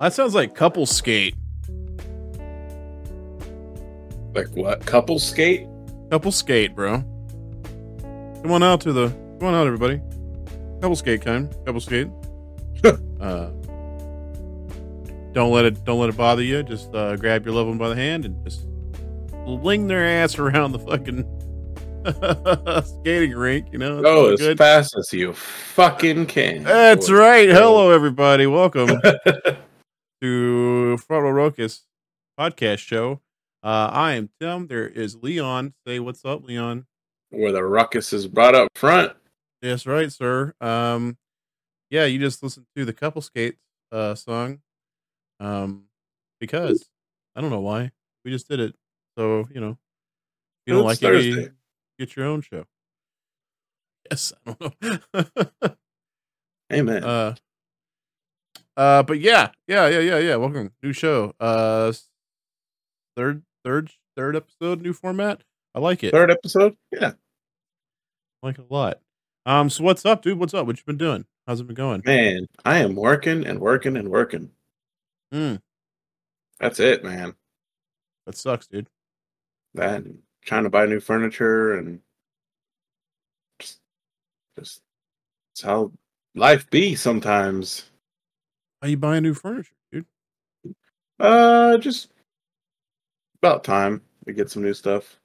That sounds like couple skate. Like what? Couple skate? Couple skate, bro. Come on out to the. Come on out, everybody. Couple skate time. Couple skate. uh, don't let it. Don't let it bother you. Just uh, grab your loved one by the hand and just fling their ass around the fucking skating rink. You know. It's Oh, as good. fast as you fucking can. That's boy. right. Hello, everybody. Welcome to Front Row Ruckus podcast show. Uh, I am Tim. There is Leon. Say what's up, Leon. Where the ruckus is brought up front. Yes, right, sir. Um, yeah, you just listened to the Couple Skates uh song. Um, because I don't know why we just did it. So you know, if you don't It's like it, you get your own show. Yes, I don't know. Amen. Uh, uh, but yeah, yeah, yeah, yeah, yeah. Welcome, new show. Uh, third, third, third episode, new format. I like it. Third episode? Yeah. I like it a lot. Um, so what's up, dude? What's up? What you been doing? How's it been going? Man, I am working and working and working. Mm, That's it, man. that sucks, dude. That trying to buy new furniture and just just it's how life be sometimes. How are you buying new furniture, dude? Uh just about time to get some new stuff.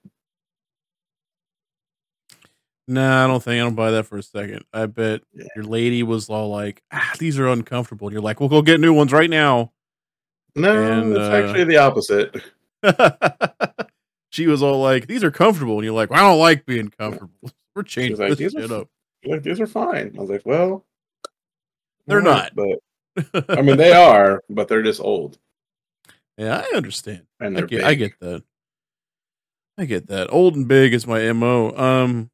Nah, I don't think I don't buy that for a second. I bet Yeah. your lady was all like, ah, "These are uncomfortable." And you're like, "We'll go get new ones right now." No, And, it's uh, actually the opposite. she was all like, "These are comfortable," and you're like, well, "I don't like being comfortable. We're changing like, this "These are shit f- up." Like these are fine. I was like, well, They're not. but I mean they are, but they're just old yeah, I understand. and I they're get, big. I get that. I get that. Old and big is my mo. Um,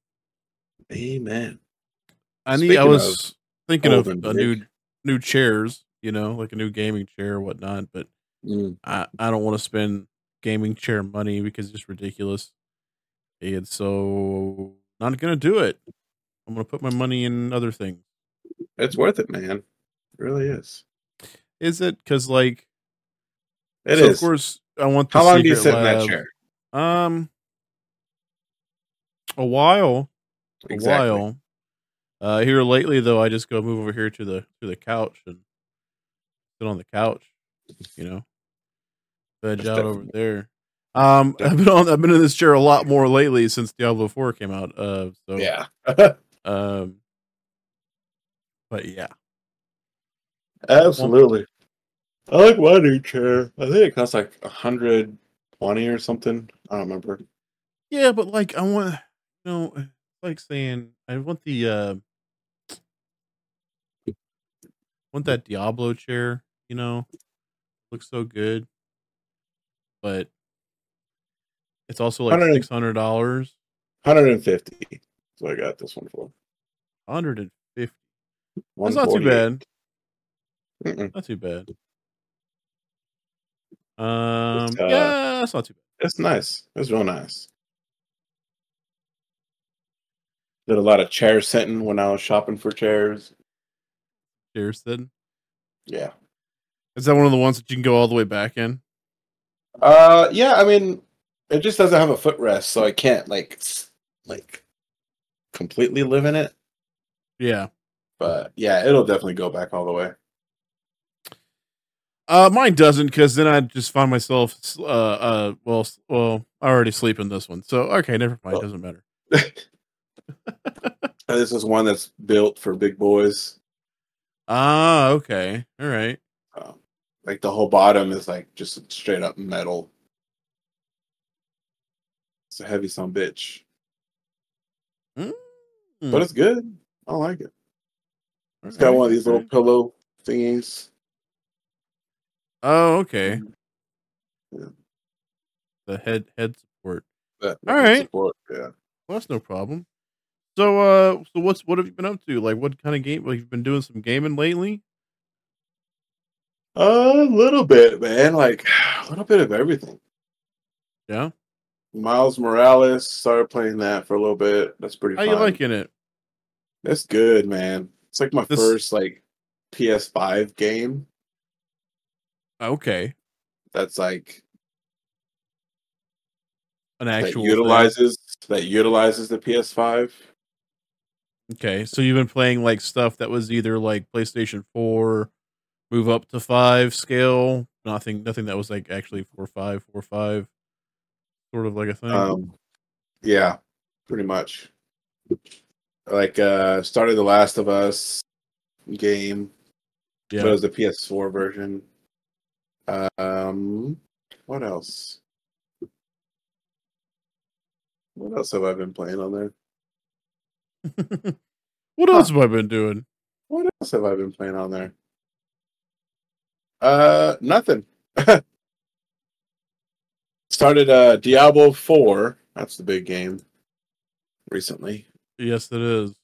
Amen. I need. I Speaking was thinking of a big. new new chairs. You know, like a new gaming chair or whatnot. But Mm. I I don't want to spend gaming chair money because it's ridiculous. And so not gonna do it. I'm gonna put my money in other things. It's worth it, man. Really is. Is it? Because like, It so is. of course, I want. How long do you sit in that chair? Um, a while. A while. Uh, here lately, though, I just go move over here to the to the couch and sit on the couch. You know, veg out over there. Um, I've been on. I've been in this chair a lot more lately since Diablo Four came out. Uh, so Yeah. Um, but yeah, Absolutely. I like my new chair. I think it costs like a hundred twenty or something. I don't remember. yeah, but like I want, you know, like saying I want the uh, want that Diablo chair. You know, looks so good, but it's also like six hundred dollars. Hundred and fifty. So I got this one for. hundred and fifty. That's not too bad. Mm-mm. Not too bad. Um, It's, uh, yeah, that's not too bad. It's nice. It's real nice. Did a lot of chair sitting when I was shopping for chairs. Cheers, then. Yeah. Is that one of the ones that you can go all the way back in? Uh, yeah. I mean, it just doesn't have a footrest, so I can't like like completely live in it. Yeah. But yeah, it'll definitely go back all the way. Uh, mine doesn't because then I just find myself, uh, uh, well, well, I already sleep in this one, so okay, never mind, Oh. doesn't matter. this is one that's built for big boys. Ah, okay, all right. Um, like the whole bottom is like just straight up metal. It's a heavy son bitch, Mm. but it's good. I like it. It's got one of these little pillow thingies. Oh, okay. Yeah. The head head support. That, All right. Support. Yeah. Well, that's no problem. So, uh, so what's what have you been up to? Like, what kind of game? Like, you've been doing some gaming lately? A little bit, man. Like a little bit of everything. Yeah. Miles Morales started playing that for a little bit. That's pretty. How fun. you liking it? That's good, man. It's like my This- first like PS5 game. Okay, That's like an that actual thing. utilizes that utilizes the PS5. Okay, so you've been playing like stuff that was either like PlayStation Four, move up to five scale. Nothing, nothing that was like actually four five, four five, sort of like a thing. Um, yeah, pretty much. Like uh, started the Last of Us game, yeah, but it was the PS4 version. Um, what else? What else have I been playing on there? what else have I been doing? What else have I been playing on there? Uh, nothing. Started uh Diablo 4. That's the big game recently. Yes, it is.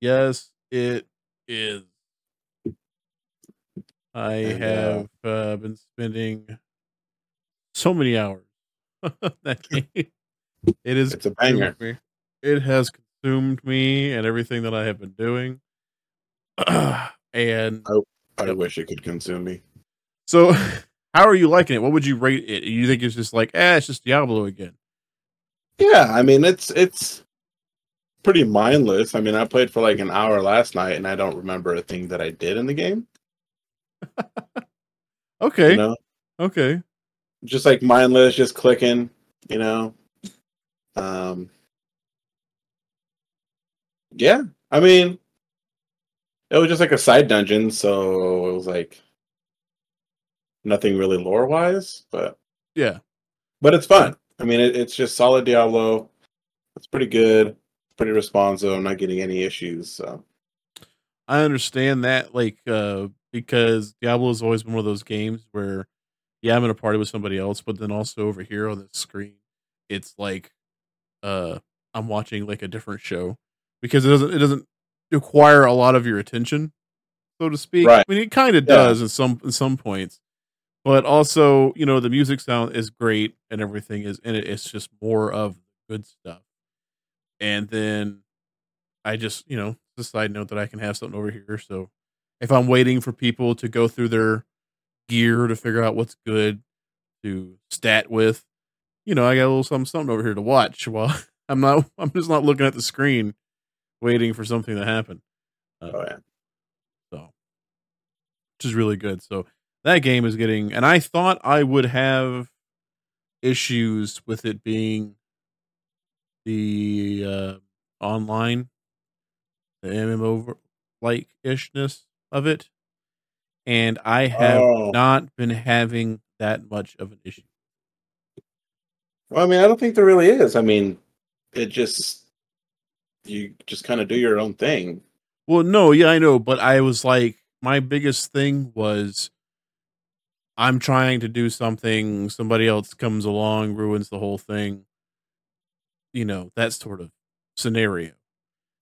Yes, it is. I And, uh, have uh, been spending so many hours on that game. It is It's a banger. me. It has consumed me and everything that I have been doing. and I wish it could consume me. so, how are you liking it? What would you rate it? You think it's just like, eh, it's just Diablo again? Yeah, I mean it's it's pretty mindless. I mean, I played for like an hour last night and I don't remember a thing that I did in the game. Okay, You know? okay. Just like mindless, just clicking, you know. Um Yeah, I mean it was just like a side dungeon, so it was like nothing really lore wise, but Yeah. but it's fun. I mean, it, it's just solid Diablo. It's pretty good, pretty responsive. I'm not getting any issues. So I understand that, like, uh, because Diablo has always been one of those games where, yeah, I'm in a party with somebody else, but then also over here on the screen, it's like, uh, I'm watching like a different show because it doesn't it doesn't require a lot of your attention, so to speak. Right. I mean, it kind of Yeah. does in some in some points, but also, you know, the music sound is great and everything is in it. It's just more of good stuff, and then I just, you know, it's a side note that I can have something over here. So if I'm waiting for people to go through their gear to figure out what's good to stat with, you know, I got a little something, something over here to watch while I'm not, I'm just not looking at the screen waiting for something to happen. Uh, oh yeah. so, which is really good. So that game is getting, and I thought I would have issues with it being the uh, online, the MMO like ishness of it, and I have Oh. not been having that much of an issue. Well, I mean, I don't think there really is. I mean, it just you just kind of do your own thing. Well, no, yeah, I know, but I was like, my biggest thing was I'm trying to do something, somebody else comes along, ruins the whole thing. You know, that sort of scenario.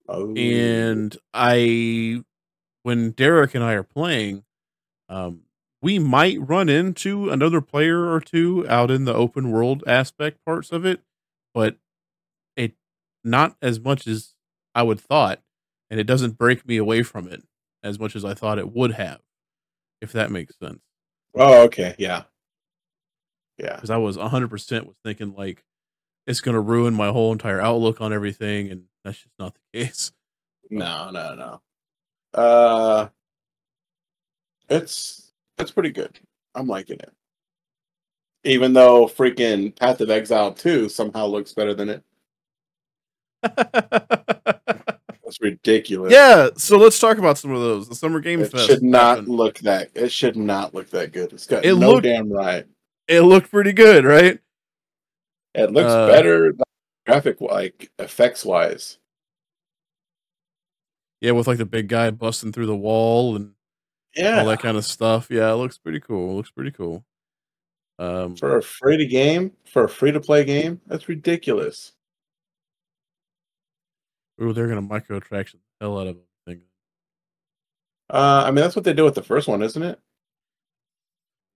Oh, And I, when Derek and I are playing, um, we might run into another player or two out in the open world aspect parts of it, but it not as much as I would thought, and it doesn't break me away from it as much as I thought it would have, if that makes sense. oh, okay, yeah, yeah. Because I was hundred percent was thinking like it's going to ruin my whole entire outlook on everything, and that's just not the case. No, no, no. Uh, it's it's pretty good. I'm liking it. Even though freaking Path of Exile 2 somehow looks better than it. That's ridiculous. yeah, so let's talk about some of those. The Summer Game It Fest should not happened. look that. It should not look that good. It's got It no looked- damn right. It looked pretty good, right? It looks Uh, better, graphic like effects wise. Yeah, with like the big guy busting through the wall and Yeah, all that kind of stuff. Yeah, it looks pretty cool. It looks pretty cool. Um, for a free to game, for a free to play game, that's ridiculous. ooh, they're gonna microtraction the hell out of everything. Uh, I mean, that's what they do with the first one, isn't it?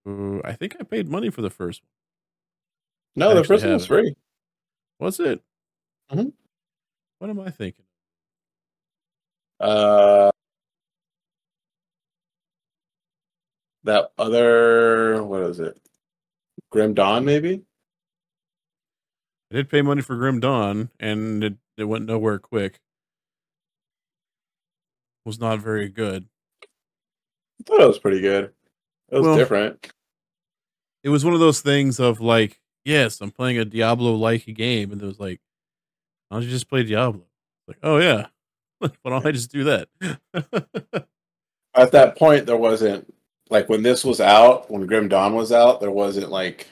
Ooh, I think I paid money for the first one. No, I the first one was free. Was it? Mhm. What am I thinking? Uh, that other what is it? Grim Dawn, maybe. I did pay money for Grim Dawn, and it, it went nowhere quick. Was not very good. I thought it was pretty good. It was Well- different. It was one of those things of like, yes, I'm playing a Diablo like game, and it was like, why don't you just play Diablo? Like, oh yeah, why don't I just do that? At that point, there wasn't like when this was out, when Grim Dawn was out, there wasn't like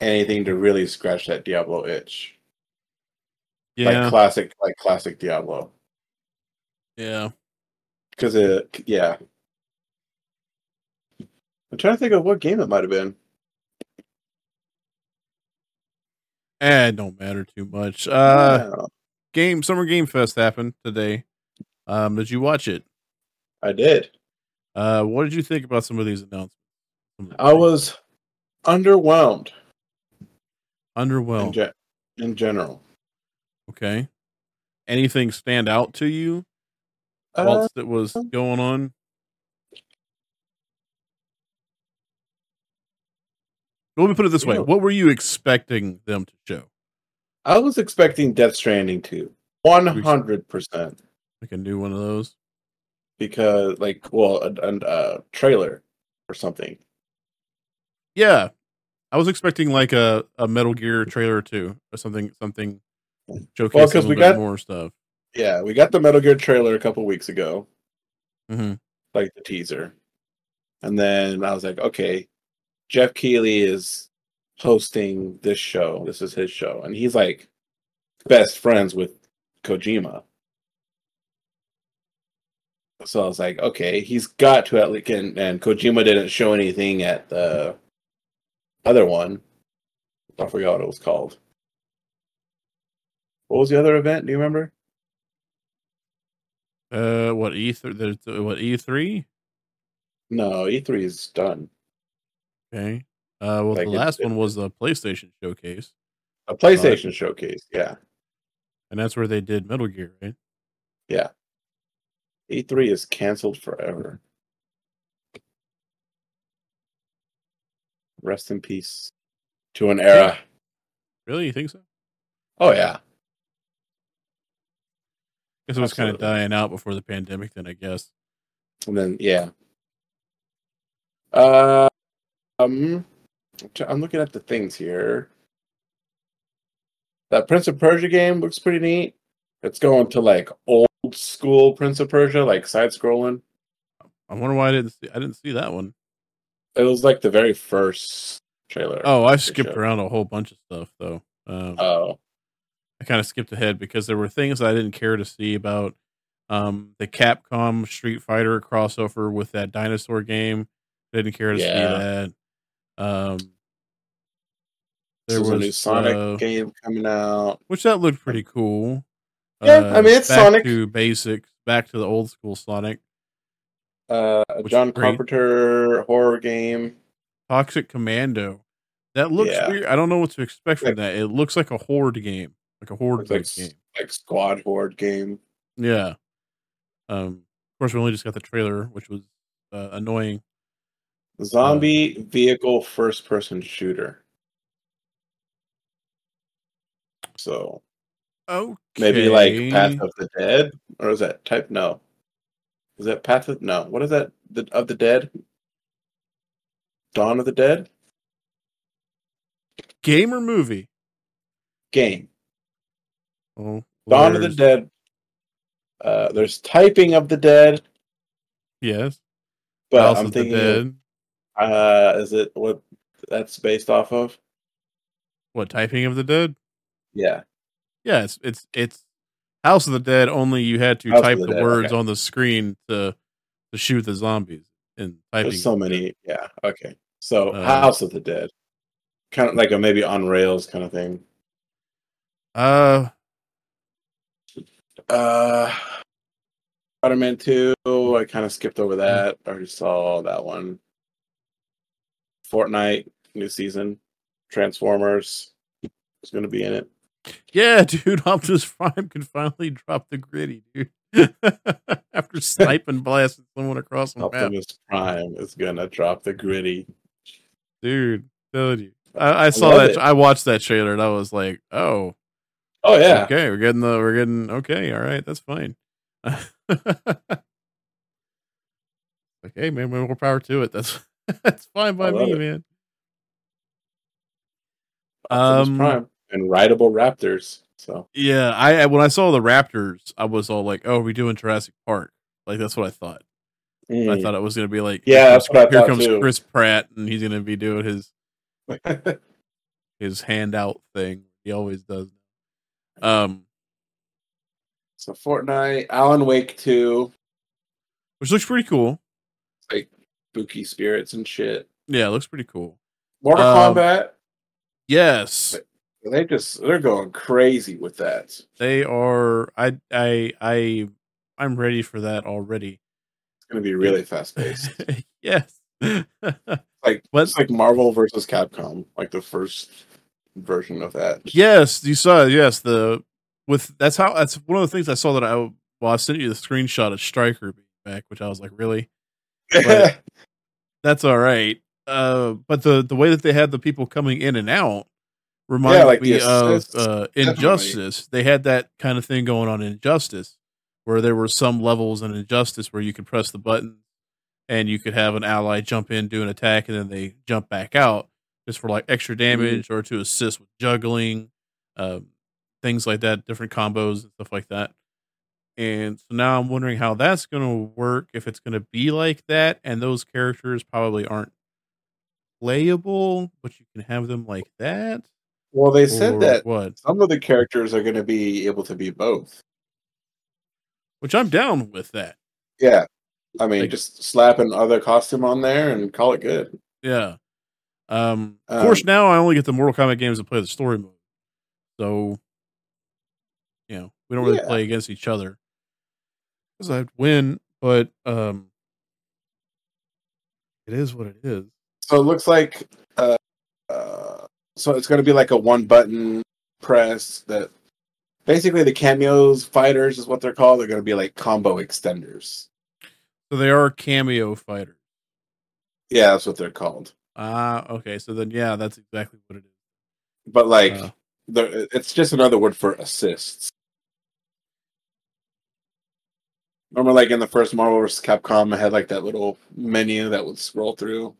anything to really scratch that Diablo itch. yeah, Like classic, like classic Diablo. yeah. Because it, yeah. I'm trying to think of what game it might have been. Eh, it don't matter too much. Uh, game Summer Game Fest happened today. Um, did you watch it? I did. Uh, what did you think about some of these announcements? Some of the I was underwhelmed in, underwhelmed. ge- in general. Okay. Anything stand out to you Uh, whilst it was going on? Let me put it this way: What were you expecting them to show? I was expecting Death Stranding two, one hundred percent. Like a new one of those? Because, like, well, a, a, a trailer or something. Yeah, I was expecting like a, a Metal Gear trailer too, or something something showcasing Well, a 'cause little we got- more stuff. Yeah, we got the Metal Gear trailer a couple weeks ago, hmm like the teaser, and then I was like, okay, Geoff Keighley is hosting this show. This is his show, and he's like best friends with Kojima. So I was like, okay, he's got to at least, and, and Kojima didn't show anything at the other one. I forgot what it was called. What was the other event? Do you remember? Uh, what E three? What E three? No, E3 is done. Okay. Uh, well, Like, the last one was the PlayStation showcase, A PlayStation showcase, yeah. and that's where they did Metal Gear, right? Yeah. E3 is canceled forever. Rest in peace to an era. Really, you think so? Oh yeah. guess it was kind of dying out before the pandemic. Then I guess. And then yeah. Uh, um, I'm looking at the things here. That Prince of Persia game looks pretty neat. It's going to like old school Prince of Persia, like side scrolling. I wonder why I didn't see. I didn't see that one. It was like the very first trailer. Oh, I skipped around a whole bunch of stuff though. Um, Oh, I kind of skipped ahead because there were things I didn't care to see about um, the Capcom Street Fighter crossover with that dinosaur game. Didn't care to Yeah. see that. Um, there there's was a new Sonic uh, game coming out. which that looked pretty cool. Yeah, I mean, it's back Sonic. to basics, back to the old school Sonic. Uh, a John. Carpenter horror game. Toxic Commando. That looks Yeah. weird. I don't know what to expect from Like- that. It looks like a horde game, like a horde like game. like squad horde game. Yeah. Um. Of course, we only just got the trailer, which was uh, annoying. Zombie vehicle first person shooter. So Okay. maybe like Path of the Dead, or is that type? No, is that Path of no? What is that? The of the Dead? Dawn of the Dead game or movie. game. Oh, Dawn of the Dead. Uh, there's typing of the dead, Yes. but House I'm thinking. Uh, is it what that's based off of? What typing of the dead? Yeah, Yeah, it's it's it's House of the Dead. Only you had to House type the the, Dead, words okay. on the screen to to shoot the zombies and typing. there's so many. Yeah, okay. So Uh, House of the Dead, kind of like a maybe on rails kind of thing. Uh, Uh, Spider-Man Two. I kind of skipped over that. I already saw that one. Fortnite new season. Transformers is going to be in it. yeah, dude. Optimus Prime can finally drop the gritty, dude. After sniping blasting someone across the map. Optimus Prime is gonna drop the gritty. Dude, telling you. I, I saw love that it. I watched that trailer and I was like, oh, Oh yeah, okay, we're getting the we're getting okay, all right, that's fine. okay, man, more power to it. That's that's fine by me, it. man. Optimus Um, Prime and rideable Raptors. So Yeah, I I- when I saw the Raptors, I was all like, "Oh, are we doing Jurassic Park?" Like that's what I thought. I mm. thought it was gonna be like, Yeah, here comes, here comes. Chris Pratt, and he's gonna be doing his his handout thing. He always does. Um, so Fortnite, Alan Wake two, which looks pretty cool. like spooky spirits and shit. Yeah, it looks pretty cool. Mortal Um, Kombat, Yes, they just they're going crazy with that. they are. I I I I'm ready for that already. It's gonna be really fast paced. yes. like What? it's like Marvel versus Capcom, like the first version of that. Yes, you saw. it, Yes, the with that's how that's one of the things I saw that I well I sent you the screenshot of Stryker back, which I was like, really? That's all right. Uh, but the the way that they had the people coming in and out reminded like me of uh, definitely. Injustice. They had that kind of thing going on in Injustice, where there were some levels in Injustice where you could press the button and you could have an ally jump in, do an attack, and then they jump back out just for like extra Mm-hmm. damage or to assist with juggling, um, things like that, different combos and stuff like that. And so now I'm wondering how that's going to work if it's going to be like that, and those characters probably aren't playable, but you can have them like that. well, they said that what? some of the characters are going to be able to be both. Which I'm down with that. Yeah, I mean, Like- just slap another costume on there and call it good. Yeah. Um, of course, Um, now I only get the Mortal Kombat games to play the story mode, so you know we don't really Yeah. play against each other because I'd win. But um, it is what it is. So it looks like, uh, uh, so it's going to be like a one button press that basically the Kameos fighters is what they're called. They're going to be like combo extenders. So they are Kameo fighters. Yeah, that's what they're called. Ah, okay. So then, yeah, that's exactly what it is. But like, Uh. it's just another word for assists. Remember, like in the first Marvel vs. Capcom, I had like that little menu that would scroll through,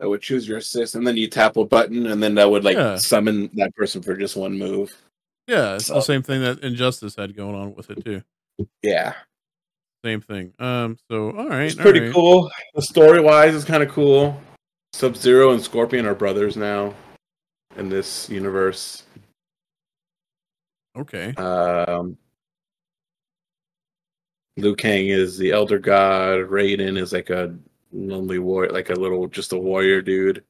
that would choose your assist, and then you tap a button, and then that would like Yeah. summon that person for just one move. Yeah, it's the same thing that Injustice had going on with it too. Yeah, Same thing. Um. So all right, it's pretty right. cool. The story wise is kind of cool. Sub Zero and Scorpion are brothers now in this universe. Okay. Um, Liu Kang is the Elder God. Raiden is like a lonely warrior, like a little, just a warrior dude.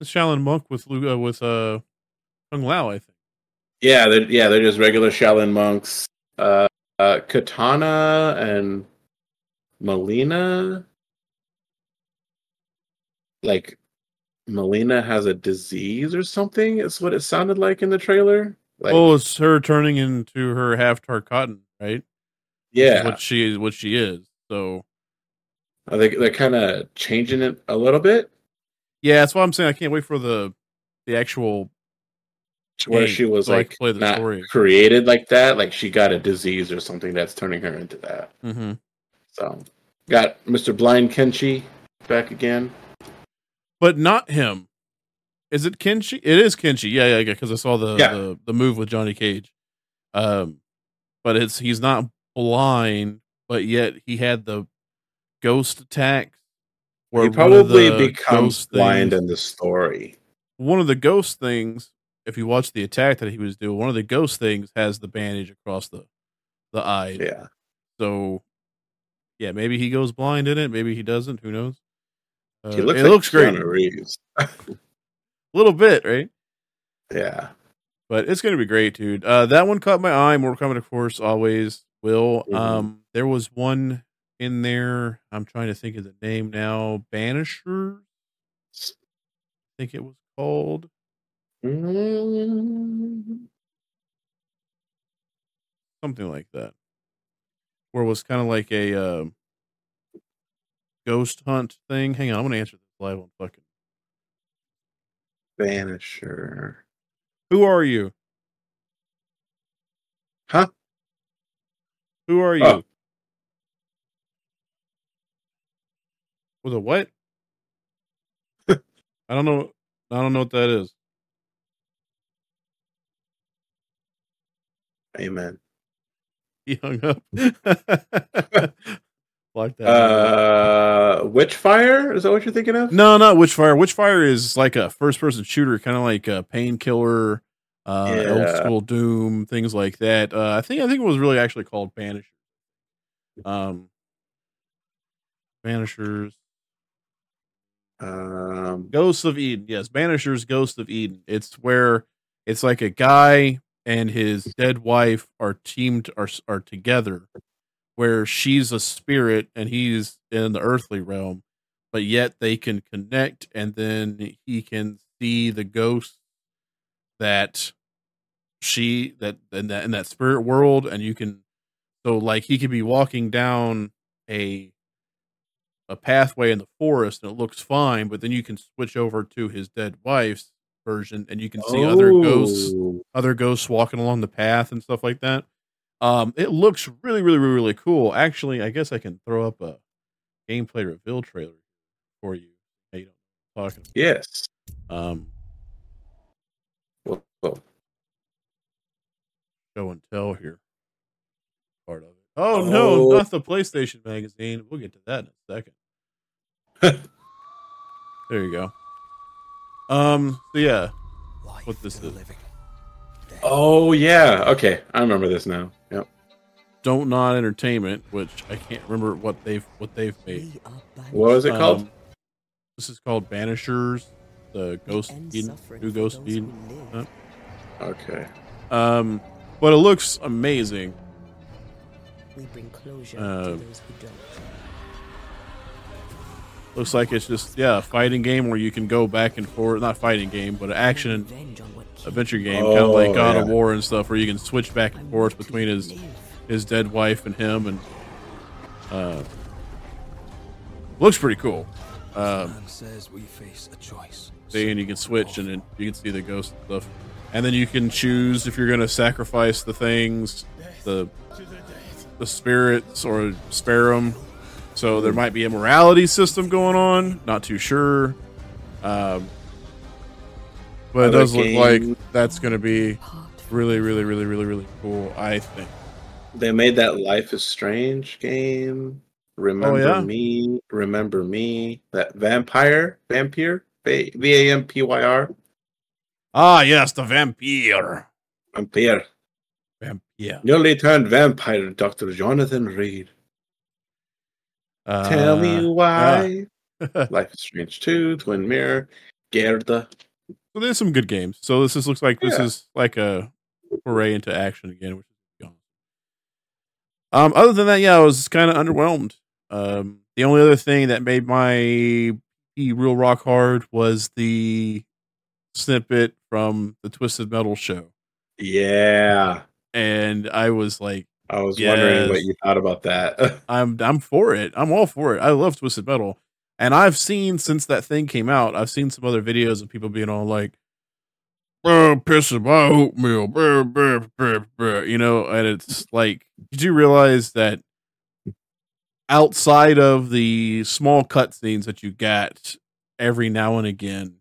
The Shaolin monk with Lu- uh, with uh Kung Lao, I think. Yeah, they're, yeah, they're just regular Shaolin monks. Uh, uh, Kitana and Mileena, like Mileena has a disease or something. Is what it sounded like in the trailer. Like, oh, it's her turning into her half Tarkatan, right? Yeah, what she what she is. So I think they're kind of changing it a little bit. yeah, that's why I'm saying I can't wait for the the actual. where she was so like play the not story. created like that like she got a disease or something that's turning her into that mm-hmm. so got mr blind kenshi back again But not him. Is it Kenshi? It is Kenshi. Yeah, yeah, yeah. Because I saw the, Yeah. the the move with Johnny Cage. Um, but it's he's not blind, but yet he had the ghost attacks. where he probably becomes blind things- in the story one of the ghost things, if you watch the attack that he was doing, one of the ghost things has the bandage across the the eye. yeah So, yeah, maybe he goes blind in it. Maybe he doesn't. Who knows? Uh, he looks it like looks great. Keanu Reeves. A little bit, right? yeah But it's going to be great, dude. Uh, that one caught my eye. More coming, of course, always will. Mhm. Um, there was one in there. I'm trying to think of the name now. Banisher, I think it was called. Mm, Something like that. where it was kind of like a uh, ghost hunt thing. Hang on, I'm gonna answer this live on fucking. Banisher. Who are you? Huh? Who are you? Oh. With a what? I don't know. I don't know what that is. Amen. He hung up. like that. Uh, Witchfire? Is that what you're thinking of? no, not Witchfire. Witchfire is like a first-person shooter, kind of like a Painkiller, uh, old school Doom, things like that. Uh, I think I think it was really actually called Banishers. Um, Banishers, Um, Ghosts of Eden. Yes, Banishers, Ghosts of Eden. It's where it's like a guy and his dead wife are teamed are are together, where she's a spirit and he's in the earthly realm, but yet they can connect, and then he can see the ghosts that she that in that in that spirit world, and you can so like he could be walking down a a pathway in the forest and it looks fine, but then you can switch over to his dead wife's version and you can see other ghosts Oh. other ghosts walking along the path and stuff like that. Um, it looks really, really, really, really cool. Actually, I guess I can throw up a gameplay reveal trailer for you. Hey, you know talking. Yes. Um, Whoa, whoa. Show and tell here. Part of it. Oh, no, Oh. not the PlayStation magazine. We'll get to that in a second. There you go. Um, so yeah, Life What this is. living. Oh yeah. Okay, I remember this now. Yep. Dontnod Entertainment, which I can't remember what they've what they've made. We. What was it called? Um, This is called Banishers, the Ghost End Eden, new Ghost Eden. who live. Huh? Okay. Um, but it looks amazing. We bring closure Uh, to those who don't. Looks like it's just yeah, a fighting game where you can go back and forth. Not fighting game, but an action and Revenge on what killed adventure game, kind of like Oh, God of. War and stuff, where you can switch back and forth between his his dead wife and him, and uh, looks pretty cool. Um, says we face a choice. see, and you can switch, and then you can see the ghost and stuff, and then you can choose if you're going to sacrifice the things, the the spirits, or spare them. So there might be a morality system going on. Not too sure, um, but it Other does look like that's going to be really, really, really, really, really cool. I think. They made that Life is Strange game. Remember yeah? me. Remember me. That vampire. Vampire. V A M P Y R. Ah, yes, the vampire. Vampire. Vampire. Newly turned vampire, Dr. Jonathan Reed. Uh, Tell me why. so Life is Strange 2, Twin Mirror, Gerda. there's some good games. So this is looks like this is like a foray into action again, which is awesome. Um, other than that, yeah, I was kind of underwhelmed. Um, the only other thing that made my e real rock hard was the snippet from the Twisted Metal show, Yeah. and I was like, I was wondering what you thought about that. I'm I'm for it. I'm all for it. I love Twisted Metal. And I've seen since that thing came out, I've seen some other videos of people being all like, "Oh, pissing my oatmeal," brr, brr, brr, brr," you know. And it's like, did you realize that outside of the small cutscenes that you get every now and again,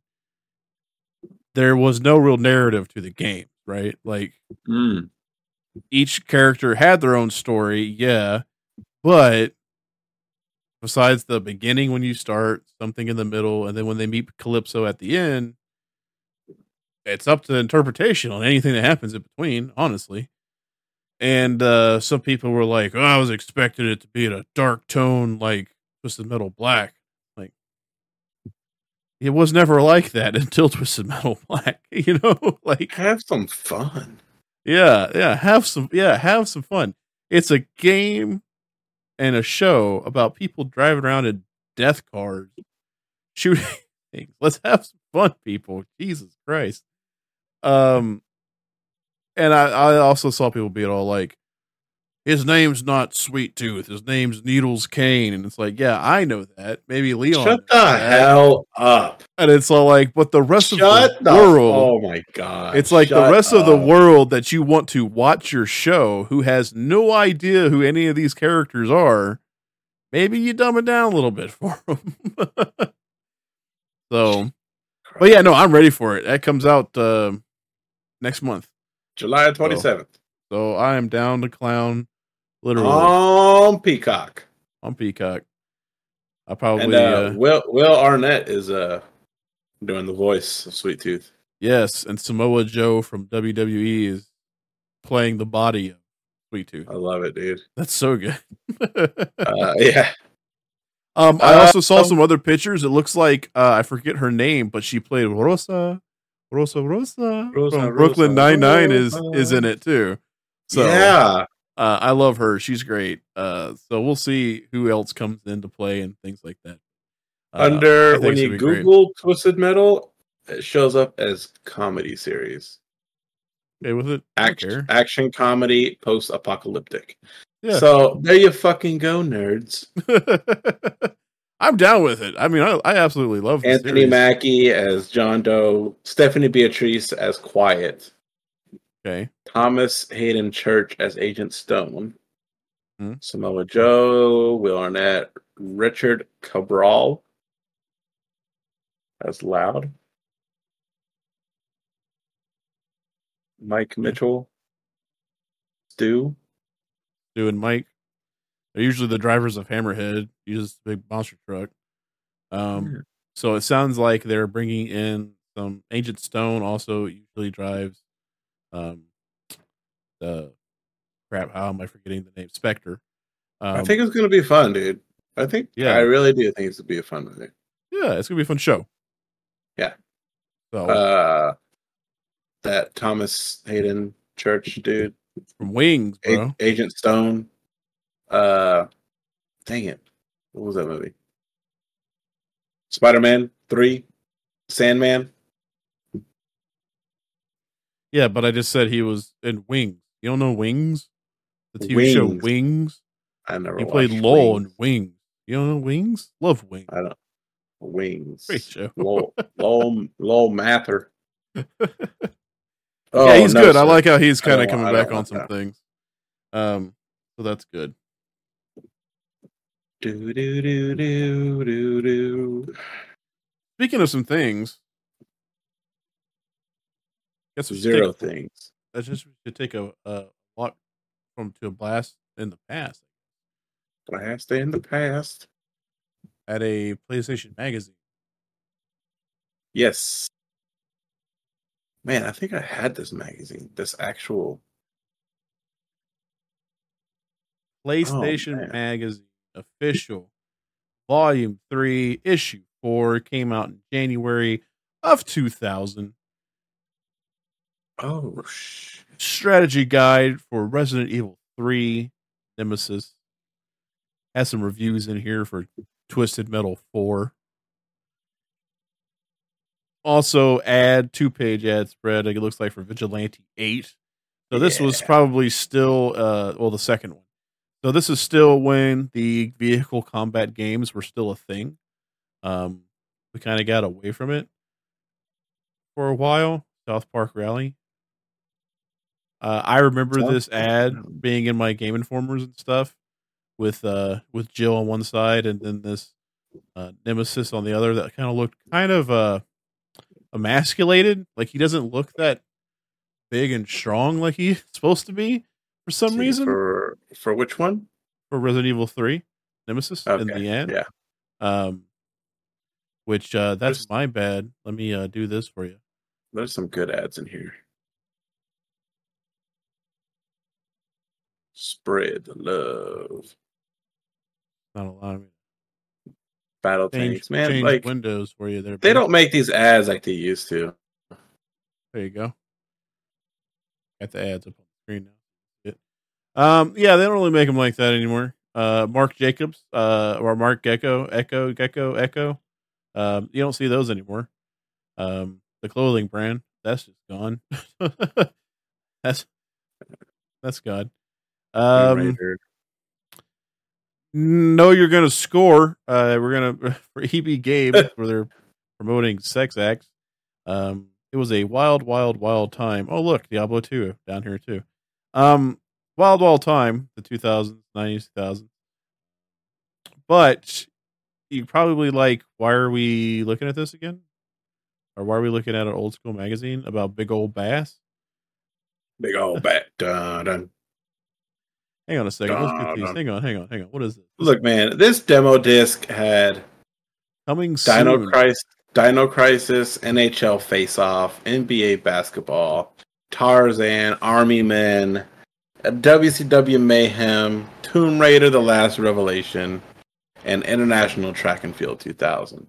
there was no real narrative to the game, right? Like Mm. each character had their own story, yeah, but besides the beginning when you start, something in the middle, and then when they meet Calypso at the end, it's up to interpretation on anything that happens in between, honestly. And uh some people were like, oh, I was expecting it to be in a dark tone like Twisted Metal Black. It was never like that until Twisted Metal Black, you know? like Have some fun. yeah, yeah. Have some yeah, have some fun. It's a game and a show about people driving around in death cars, shooting things. Let's have some fun, people. Jesus Christ. Um and I, I also saw people being all like, his name's not Sweet Tooth. His name's Needles Kane. And it's like, yeah, I know that. Maybe Leon. Shut the that. hell up. And it's all like, but the rest Shut of the the world. Oh my god. It's like the Shut rest of the world that you want to watch your show who has no idea who any of these characters are. Maybe you dumb it down a little bit for them. so, but yeah, no, I'm ready for it. That comes out uh, next month. July 27th. So I am down to clown literally On Peacock. on Peacock. I probably, And uh, uh, Will Will Arnett is uh doing the voice of Sweet Tooth. yes, and Samoa Joe from WWE is playing the body of Sweet Tooth. I love it, dude. That's so good. Uh, yeah. Um, I also saw um, some other pictures. It looks like uh, I forget her name, but she played Rosa, Rosa, Rosa, Rosa, from Brooklyn Rosa, Nine Nine is is in it too. So yeah. Uh, I love her. She's great. Uh, so we'll see who else comes into play and things like that. Uh, Under when you gonna great. Google Twisted Metal, it shows up as comedy series. okay with it, Action, action comedy, post apocalyptic. Yeah. So there you fucking go, nerds. I'm down with it. I mean, I, I absolutely love Anthony series. Mackie as John Doe, Stephanie Beatrice as Quiet, Okay, Thomas Haden Church as Agent Stone, Hmm. Samoa Joe, Will Arnett, Richard Cabral as Loud, Mike Mitchell, Stu, Stu and Mike. They're usually the drivers of Hammerhead. Uses the big monster truck. Um, Hmm. so it sounds like they're bringing in some Ancient Stone. Also, usually drives um the crap. How am I forgetting the name? Spectre. Um, I think it's gonna be fun, dude. I think, Yeah. I really do think it's gonna be a fun movie. yeah, it's gonna be a fun show. Yeah. So Uh, that Thomas Haden Church dude, from Wings, A- Agent Stone. Uh, dang it, what was that movie? Spider Man Three, Sandman. Yeah, but I just said he was in Wings. You don't know Wings? The TV show Wings. Wings. I never. He played Wings. in Wings. You don't know Wings? Love Wings. I don't. Wings. Great show. Lowell, Lowell, Lowell Mather. yeah, Oh, he's no, good. I like how he's kind of coming back on some that. things. Um, so that's good. Do do do do do do. Speaking of some things, guess Zero take, things. I just we should take a, a walk from to a blast in the past Blast in the past. at a PlayStation magazine. Yes. Man, I think I had this magazine. This actual. Oh, PlayStation Oh, magazine official volume three issue four came out in January of 2000. Oh, sh- strategy guide for Resident Evil 3 Nemesis. Has some reviews in here for Twisted Metal 4. Also, add two page ad spread, it looks like for Vigilante 8. So, this was probably still, uh, well, the second one. So, this is still when the vehicle combat games were still a thing. Um, we kind of got away from it for a while. South Park Rally. Uh, I remember this ad being in my Game Informers and stuff, with uh with Jill on one side and then this uh, Nemesis on the other. That kind of looked kind of uh emasculated. Like he doesn't look that big and strong like he's supposed to be for some see, reason. For for which one? For Resident Evil Three, Nemesis in the end. Yeah. Um, which uh that's There's- my bad. Let me uh do this for you. There's some good ads in here. Spread the love. Not allowing me Battle to change, tanks, man. change Like windows for you there. they don't make these ads like they used to. There you go. Got the ads up on the screen now. Um, yeah, they don't really make them like that anymore. Uh, Marc Jacobs, uh, or Mark Gecko, Ecko, Gecko, Ecko. Um, you don't see those anymore. Um, the clothing brand that's just gone. that's that's gone. Um, no, you're gonna score. Uh, we're gonna for EB Games where they're promoting sex acts. Um, it was a wild, wild, wild time. Oh, look, Diablo 2 down here too. Um, wild, wild time, the 2000s, 90s, 2000s. But you probably like, why are we looking at this again? Or why are we looking at an old school magazine about big old bass? Big old bat. Dun, dun. Hang on a second. Let's get these. Hang on, hang on, hang on. What is this? Look, man, this demo disc had Coming Dino soon. Crisis, Dino Crisis, NHL Face Off, NBA Basketball, Tarzan, Army Men, WCW Mayhem, Tomb Raider: The Last Revelation, and International Track and Field 2000.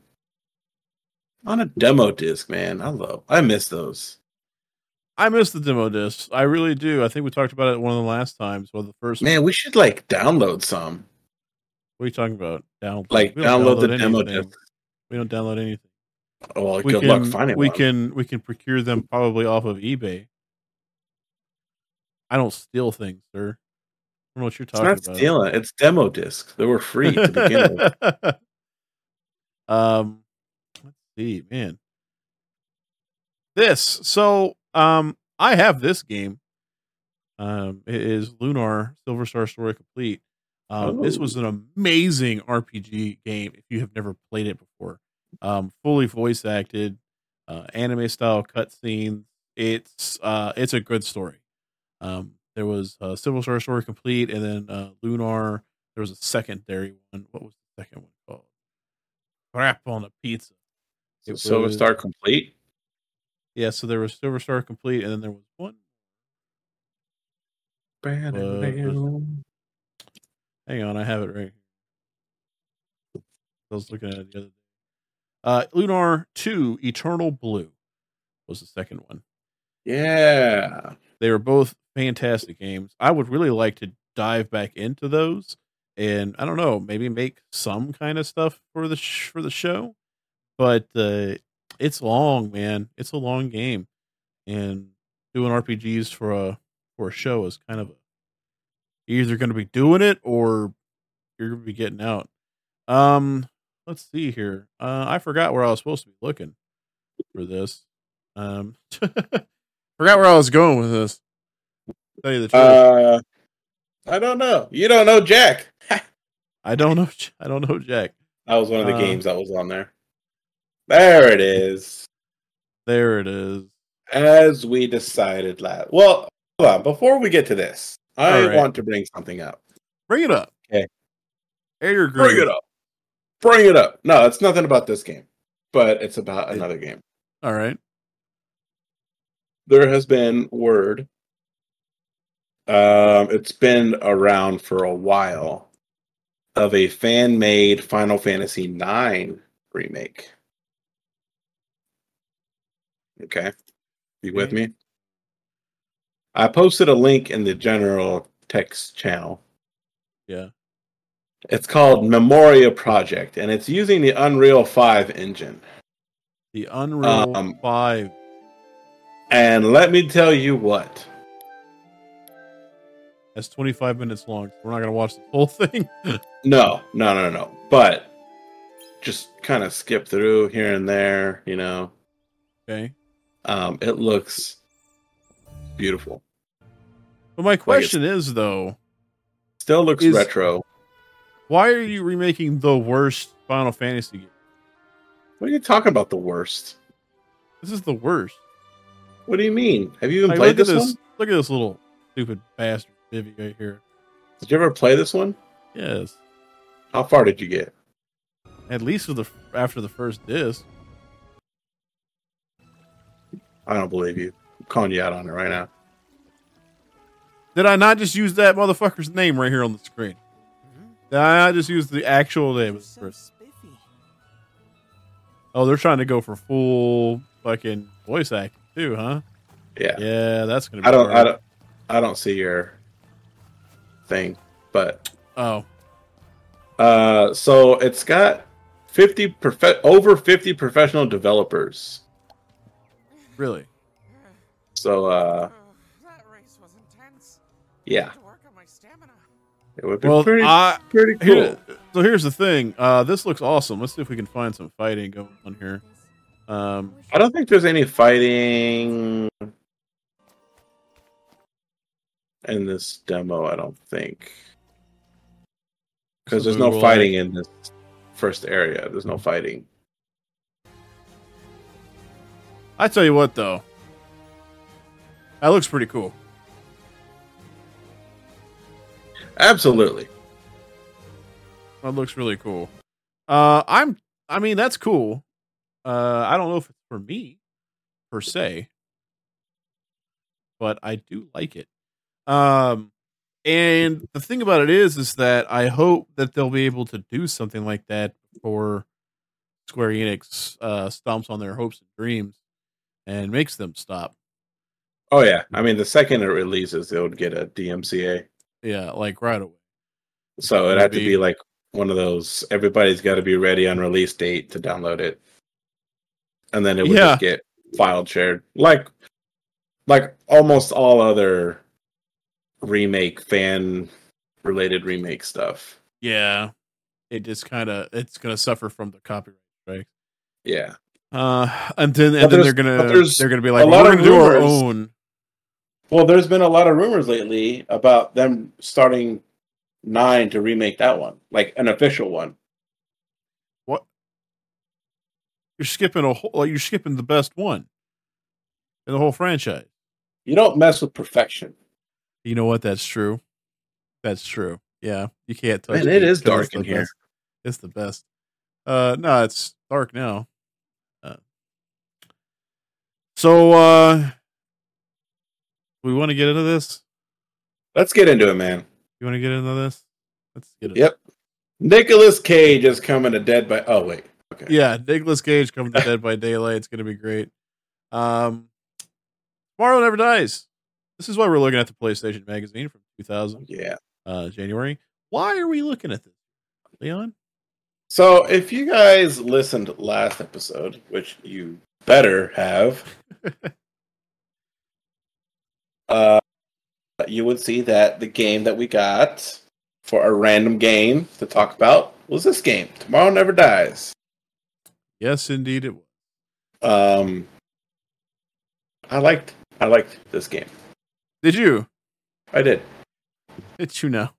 On a demo disc, man, I love. I miss those. I miss the demo discs. I really do. I think we talked about it one of the last times. Well, the first Man, we should like download some. What are you talking about? Download? Like don't download the demo disc. We don't download anything. Oh, well, We good can, luck finding we one. can we can procure them probably off of eBay. I don't steal things, sir. I don't know what you're It's talking not about. stealing. It's demo discs. They were free to begin with. um, let's see, man. This so um, I have this game. Um, it is Lunar Silver Star Story Complete. Um, This Oh. was an amazing RPG game. If you have never played it before, um, fully voice acted, uh, anime style cutscenes. It's uh, it's a good story. Um, there was uh, Silver Star Story Complete, and then uh, Lunar. There was a secondary one. What was the second one called? Crap on a pizza. So It Silver was- Star Complete. Yeah, so there was Silver Star Complete, and then there was one. Hang on, I have it right here. I was looking at it the other day. Uh, Lunar Two: Eternal Blue was the second one. Yeah. They were both fantastic games. I would really like to dive back into those, and I don't know, maybe make some kind of stuff for the sh- for the show. But uh, it's long, man. It's a long game, and doing RPGs for a for a show is kind of a you're either going to be doing it or you're going to be getting out. Um, let's see here. Uh, I forgot where I was supposed to be looking for this. Um, forgot where I was going with this. Tell you the truth, Uh, I don't know. You don't know Jack. I don't know. I don't know Jack. That was one of the Uh, games that was on there. There it is. There it is. As we decided last. Well, hold on. Before we get to this, I right. want to bring something up. Bring it up. Okay. Air Bring it up. Bring it up. No, it's nothing about this game, but it's about another game. All right. There has been word. Um, it's been around for a while of a fan-made Final Fantasy IX remake. Okay, you with me? I posted a link in the general text channel. Yeah. It's called Memoria Project, and it's using the Unreal 5 engine. The Unreal Um, Five. And let me tell you what. That's 25 minutes long. We're not going to watch the whole thing. No, no, no, no. But just kind of skip through here and there, you know. okay. Um, it looks beautiful. But my question is, though, Still looks Is- retro. why are you remaking the worst Final Fantasy game? What are you talking about? The worst? This is the worst. What do you mean? Have you even Like, played this, this. one? Look at this little stupid bastard Vivi right here. Did you ever play this one? Yes. How far did you get? At least the after the first disc. I don't believe you. I'm calling you out on it right now. Did I not just use that motherfucker's name right here on the screen? Did I not just use the actual name of the person? Oh, they're trying to go for full fucking voice acting too, huh? Yeah. Yeah, that's gonna. Be I don't. I don't. I don't see your thing, but Oh, uh, so it's got fifty prof- over fifty professional developers. Really? So uh, Oh, that race was intense. yeah, work on my stamina. It would be Well, pretty I, pretty cool. here, so here's the thing. Uh, this looks awesome. Let's see if we can find some fighting going on here. Um, I don't think there's any fighting in this demo. I don't think because So there's no we'll- fighting in this first area. There's no fighting. I tell you what, though, that looks pretty cool. Absolutely. That looks really cool. Uh, I'm. I mean, that's cool. Uh, I don't know if it's for me per se, but I do like it. Um, and the thing about it is, is that I hope that they'll be able to do something like that before Square Enix uh, stomps on their hopes and dreams and makes them stop. Oh yeah. I mean, the second it releases, it would get a DMCA. Yeah, like right away. So it'd have to be like one of those. Everybody's got to be ready on release date to download it, and then it would Yeah. just get filed shared, like like almost all other remake fan related remake stuff. Yeah, it just kind of it's gonna suffer from the copyright strike. Yeah, Uh, and then and then they're gonna they're gonna be a like, lot we're gonna do our own. Well, there's been a lot of rumors lately about them starting nine to remake that one, like an official one. What? You're skipping a whole. Like, you're skipping the best one in the whole franchise. You don't mess with perfection. You know what? That's true. That's true. Yeah, you can't touch. Man, it it is 'cause dark in here. best. It's the best. Uh, no, it's dark now. So, uh, we want to get into this. Let's get into it, man. You want to get into this? Let's get it. Yep. Nicolas Cage is coming to Dead by. Oh wait. Okay. Yeah, Nicolas Cage coming to Dead by Daylight. It's going to be great. Um, Tomorrow Never Dies. This is why we're looking at the PlayStation Magazine from 2000, Yeah. uh, January. Why are we looking at this, Leon? So if you guys listened last episode, which you better have, uh, you would see that the game that we got for a random game to talk about was this game, Tomorrow Never Dies. Yes, indeed it was. Um, I liked I liked this game. Did you? I did. Did you know?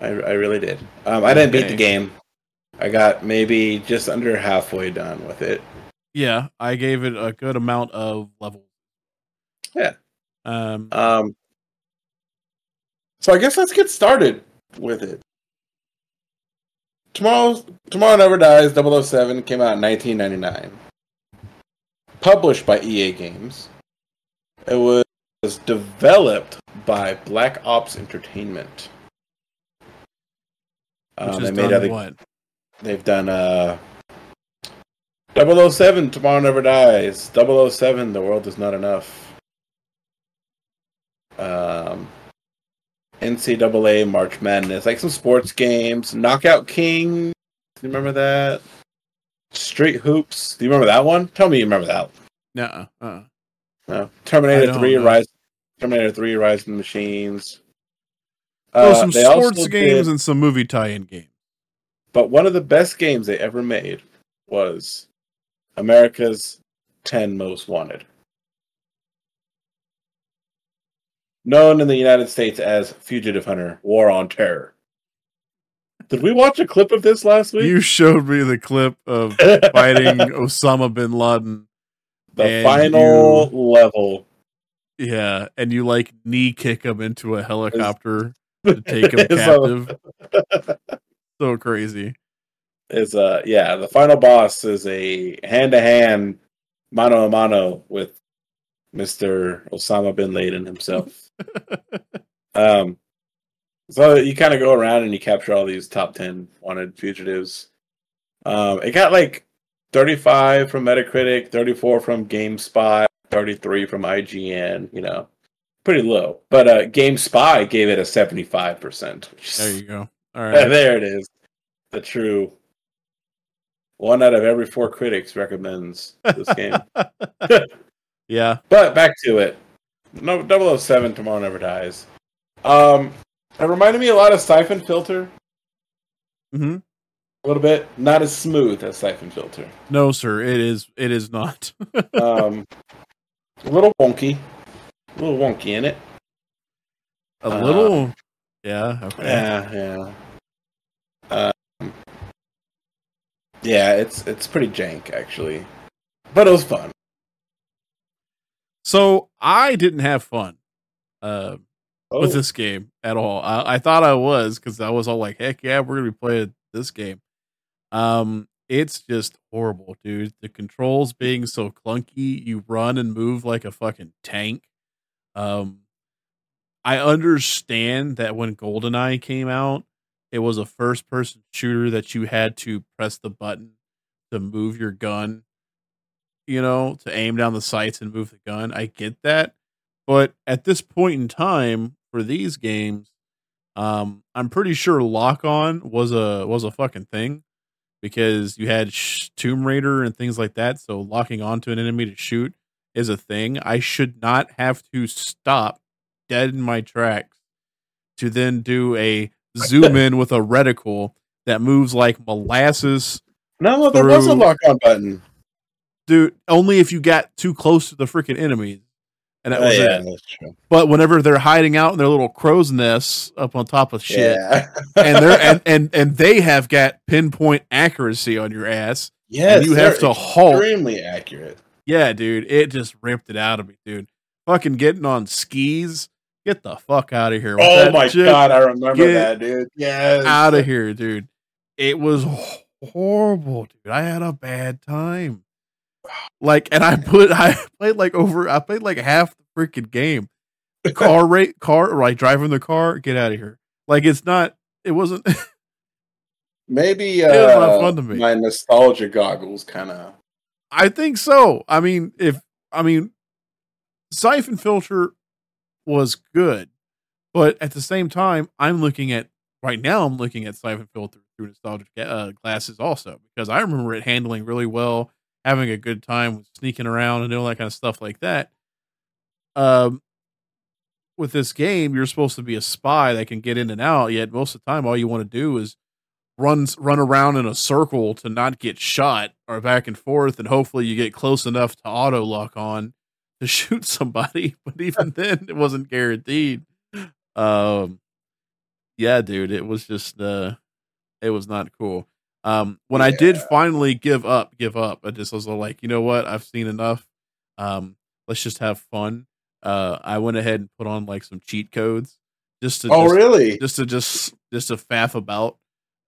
I, I really did. Um, I didn't beat the game. I got maybe just under halfway done with it. Yeah, I gave it a good amount of levels. Yeah. Um, Um, so I guess let's get started with it. Tomorrow, Tomorrow Never Dies 007 came out in 1999. Published by EA Games. It was developed by Black Ops Entertainment. which Um, they made other, what? They've done uh 007 Tomorrow Never Dies. 007 The World Is Not Enough. Um NCAA March Madness, like some sports games, Knockout King. Do you remember that? Street Hoops. Do you remember that one? Tell me you remember that. One. Nuh-uh. Uh-uh. No. Terminator 3 know. Rise Terminator 3 Rise of the Machines. Oh, Uh, some sports games did- and some movie tie-in games. But one of the best games they ever made was America's 10 Most Wanted. Known in the United States as Fugitive Hunter War on Terror. Did we watch a clip of this last week? You showed me the clip of fighting Osama bin Laden. the final level Yeah, and you like knee kick him into a helicopter to take him captive. so crazy. Is uh yeah, the final boss is a hand to hand mano a mano with Mr. Osama bin Laden himself. um so you kind of go around and you capture all these top 10 wanted fugitives. Um it got like 35 from Metacritic, 34 from GameSpot, 33 from IGN, you know. Pretty low. But uh GameSpy gave it a 75%. There you go. All right. there it is. The true one out of every four critics recommends this game. yeah. but back to it. No 007 Tomorrow Never Dies. Um It reminded me a lot of Siphon Filter. Mm-hmm. A little bit. Not as smooth as Siphon Filter. No, sir, it is. It is not. Um, a little wonky. A little wonky in it. A Uh, little. Yeah. Okay. Yeah, yeah. Um, yeah, it's it's pretty jank actually, but it was fun. So I didn't have fun uh, Oh, with this game at all. I, I thought I was because I was all like, "Heck yeah, we're gonna be playing this game." Um, it's just horrible, dude. The controls being so clunky, you run and move like a fucking tank. Um, I understand that when GoldenEye came out, it was a first-person shooter that you had to press the button to move your gun you know, to aim down the sights and move the gun. I get that. But at this point in time for these games, um, I'm pretty sure lock on was a was a fucking thing because you had sh- Tomb Raider and things like that. So locking onto an enemy to shoot is a thing. I should not have to stop dead in my tracks to then do a zoom in with a reticle that moves like molasses no, there was a lock on button. dude, only if you got too close to the freaking enemies. And that Oh, was yeah, it. that's true. But whenever they're hiding out in their little crow's nests up on top of shit, Yeah, and they're and, and and they have got pinpoint accuracy on your ass. Yeah, you have to halt. Extremely accurate. Yeah, dude, it just ripped it out of me, dude. Fucking getting on skis. Get the fuck out of here. with Oh my shit. god, I remember get that, dude. Yes, Out of here, dude. It was horrible, dude. I had a bad time. Like, and I put, I played like over, I played like half the freaking game. Car rate, car, like driving the car, get out of here. Like, it's not, it wasn't, Maybe was uh, fun to me. my nostalgia goggles kind of. I think so. I mean, if, I mean, Siphon Filter was good, but at the same time, I'm looking at, right now, I'm looking at Siphon Filter through nostalgic uh, glasses also, because I remember it handling really well, having a good time with sneaking around and doing that kind of stuff like that. Um, with this game, you're supposed to be a spy that can get in and out. Yet most of the time, all you want to do is run run around in a circle to not get shot or back and forth, and hopefully you get close enough to auto lock on to shoot somebody. But even then, it wasn't guaranteed. Um, yeah, dude, it was just uh, it was not cool. Um, when I did finally give up, give up, I just was like, you know what, I've seen enough. Um, let's just have fun. Uh, I went ahead and put on like some cheat codes just to Oh, just, really? just to just just to faff about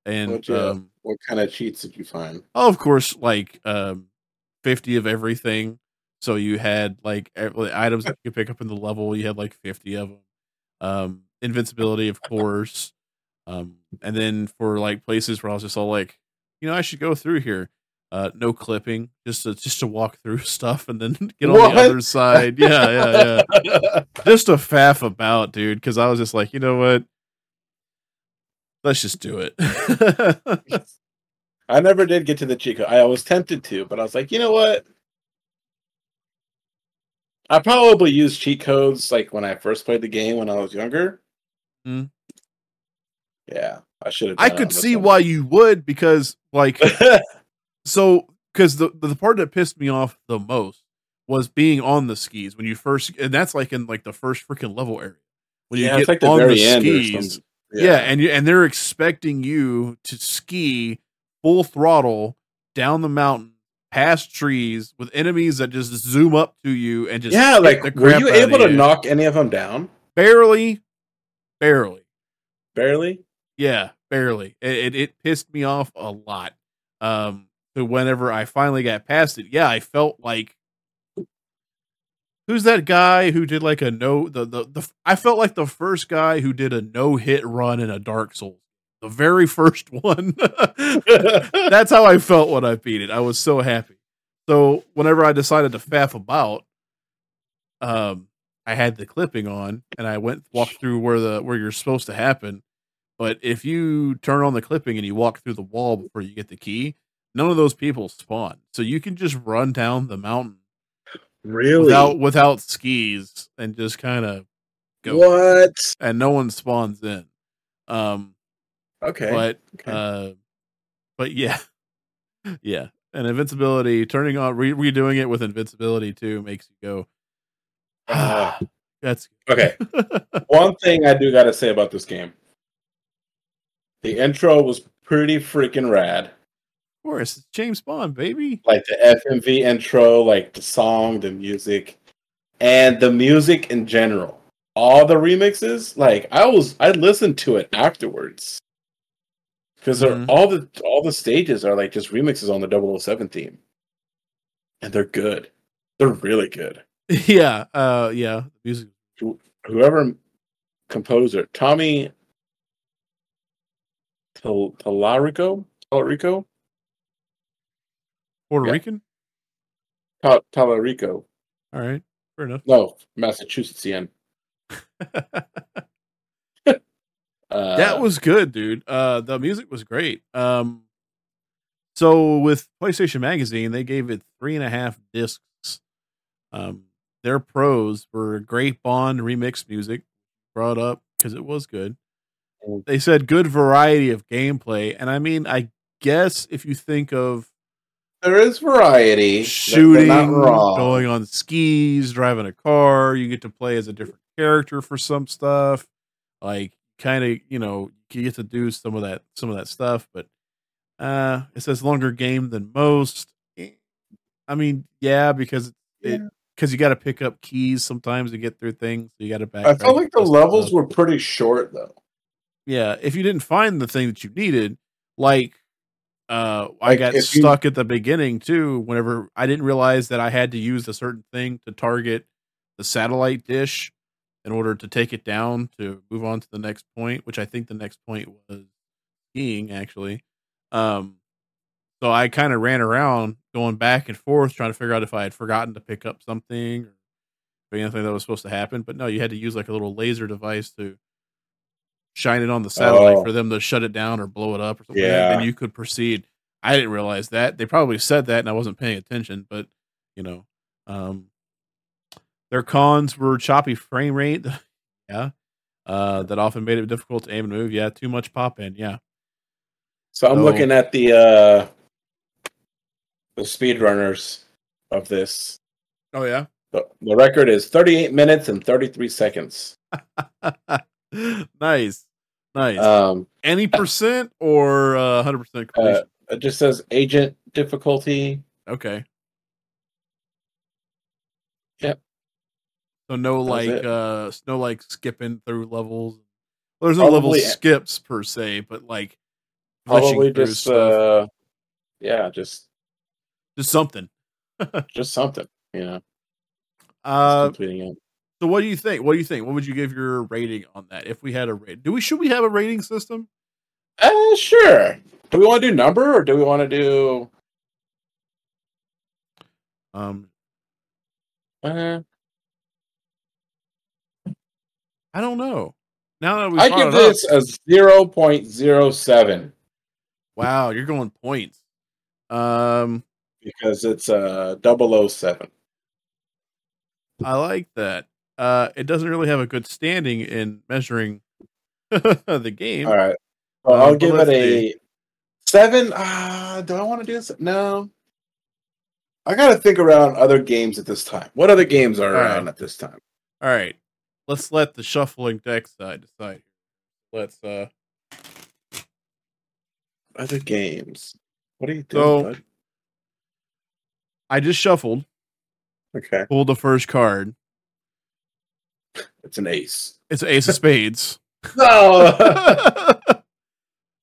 and What, um what kind of cheats did you find? oh, of course like um 50 of everything so you had like items that you could pick up in the level you had like 50 of them um invincibility of course um and then for like places where i was just all like you know i should go through here uh no clipping just to just to walk through stuff and then get on What? the other side yeah yeah yeah just a faff about, dude, because I was just like, you know what? Let's just do it. I never did get to the code. I was tempted to, but I was like, you know what? I probably used cheat codes like when I first played the game when I was younger. Hmm. Yeah, I should have. I could see why you would, because like so because the the part that pissed me off the most was being on the skis when you first and that's like in like the first freaking level area. When you yeah, get like the on very the skis. something. Yeah. and you and they're expecting you to ski full throttle down the mountain past trees with enemies that just zoom up to you and just yeah. Like, the were you able to knock any of them down? barely barely Barely. yeah barely it, it, it pissed me off a lot um so whenever i finally got past it yeah i felt like who's that guy who did like a no the, the the i felt like the first guy who did a no hit run in a dark souls the very first one. That's how i felt when i beat it. I was so happy. So whenever i decided to faff about um i had the clipping on and i went walked through where the where you're supposed to happen. But if you turn on the clipping and you walk through the wall before you get the key none of those people spawn. So you can just run down the mountain Really? without without skis and just kind of go. What? and no one spawns in. Um, Okay. but okay. uh, but yeah, yeah, and invincibility turning on re- redoing it with invincibility too makes you go. Uh, That's okay. One thing I do got to say about this game the intro was pretty freaking rad. Of course, it's James Bond, baby. Like the FMV intro, like the song, the music, and the music in general. All the remixes, like I was, I listened to it afterwards because Mhm. all the all the stages are like just remixes on the 007 theme, and they're good. They're really good. yeah, uh, yeah. The music. whoever composer Tommy Tal- Tallarico Tallarico Puerto Yeah. Rican. Tal- Tallarico All right, fair enough. no Massachusettsian that was good, dude. Uh, the music was great. Um, so with PlayStation Magazine, they gave it three and a half discs. Um, their pros were great Bond remix music brought up because it was good. Mm. They said good variety of gameplay, and I mean, I guess if you think of there is variety shooting, they're not wrong. going on skis, driving a car. You get to play as a different character for some stuff. Like kind of, you know, you get to do some of that some of that stuff, but uh it says longer game than most. Eh, I mean, yeah, because it Yeah. because you got to pick up keys sometimes to get through things. So you got to back. I felt like the levels were pretty short though yeah. If you didn't find the thing that you needed, like uh I got if you- stuck at the beginning too whenever I didn't realize that I had to use a certain thing to target the satellite dish in order to take it down to move on to the next point, which I think the next point was skiing actually. Um so I kind of ran around going back and forth trying to figure out if I had forgotten to pick up something or anything that was supposed to happen, but no, you had to use like a little laser device to shine it on the satellite Oh. for them to shut it down or blow it up or something. Yeah. And you could proceed. I didn't realize that. They probably said that and I wasn't paying attention, but you know, um their cons were choppy frame rate. yeah. Uh that often made it difficult to aim and move. Yeah, too much pop in. Yeah. so I'm So- looking at the uh the speedrunners of this Oh yeah. the, the record is 38 minutes and 33 seconds nice. Nice. um Any percent or uh, 100% completion? it just says agent difficulty okay. Yep. So no like uh no like skipping through levels. Well, there's no level skips per se, but like probably through just stuff. uh yeah just just something. just something you know Uh completing it so what do you think? What do you think? What would you give your rating on that if we had a rate? Do we should we have a rating system? uh sure do we want to do number or do we want to do Um uh, I don't know. Now that we i give it up- this a 0.07 wow, you're going points. Um because it's uh 007 I like that. Uh, it doesn't really have a good standing in measuring the game. all right well, Uh, i'll give it a see. seven uh do i want to do this no i gotta think around other games at this time what other games are All around right. at this time All right, let's let the shuffling deck side decide. Let's. uh other games what do you think So- bud? I just shuffled, okay pulled the first card. it's an ace It's an ace of spades. no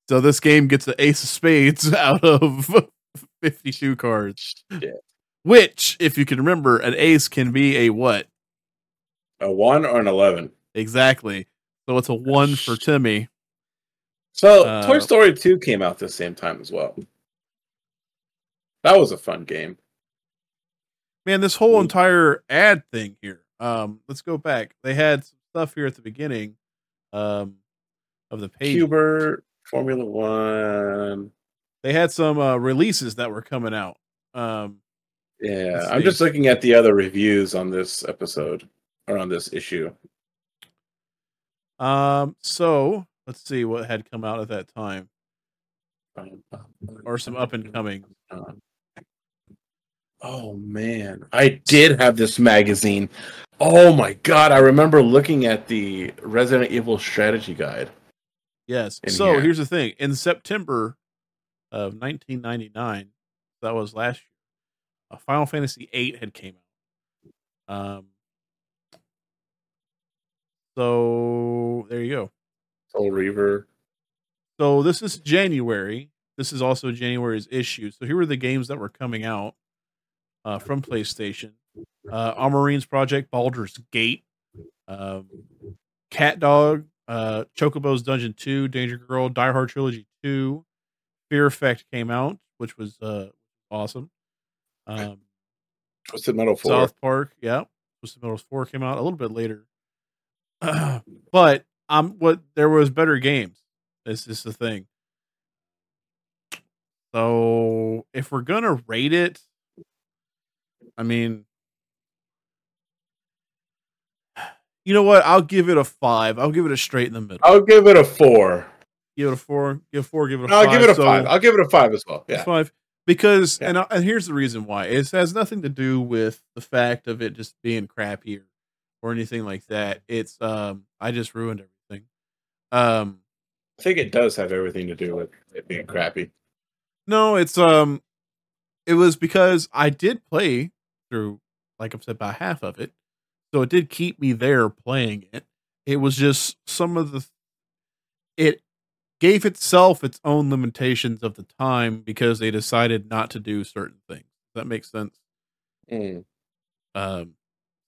so this game gets the ace of spades out of fifty-two cards. Shit. Which, if you can remember, an ace can be a what a one or an 11 exactly? So it's a one for Timmy. So Uh, Toy Story 2 came out the same time as well. That was a fun game. Man, this whole Mm. entire ad thing here. Um, let's go back. They had some stuff here at the beginning um, of the page. Q*bert, Formula One. They had some uh, releases that were coming out. Um, Yeah, I'm just looking at the other reviews on this episode or on this issue. um, so let's see what had come out at that time, or some up and coming. Oh man, I did have this magazine. Oh my god, I remember looking at the Resident Evil strategy guide. Yes. so here. here's the thing: in September of 1999, that was last year. Uh, Final Fantasy VIII had came out. Um. So there you go. Soul Reaver. So this is January. This is also January's issue. So here were the games that were coming out uh, from PlayStation: uh, Armorines Project, Baldur's Gate, um, Cat Dog, uh, Chocobo's Dungeon Two, Danger Girl, Die Hard Trilogy Two, Fear Effect came out, which was uh, awesome. Um, Twisted Metal 4. South Park, yeah. Twisted Metal Four came out a little bit later, but um, what there was better games. This is the thing. So if we're gonna rate it, I mean, you know what? I'll give it a five. I'll give it a straight in the middle. I'll give it a four. give it a four. Give four. Give it a No, I'll give it a So- five. I'll give it a five as well. Yeah. five because Yeah. and I- and here's the reason why it has nothing to do with the fact of it just being crappier or anything like that. It's um I just ruined everything. Um I think it does have everything to do with it being crappy. no, it's um it was because I did play through like I've said about half of it. So it did keep me there playing it. It was just some of the it gave itself its own limitations of the time because they decided not to do certain things. Does that makes sense? Mm. Um,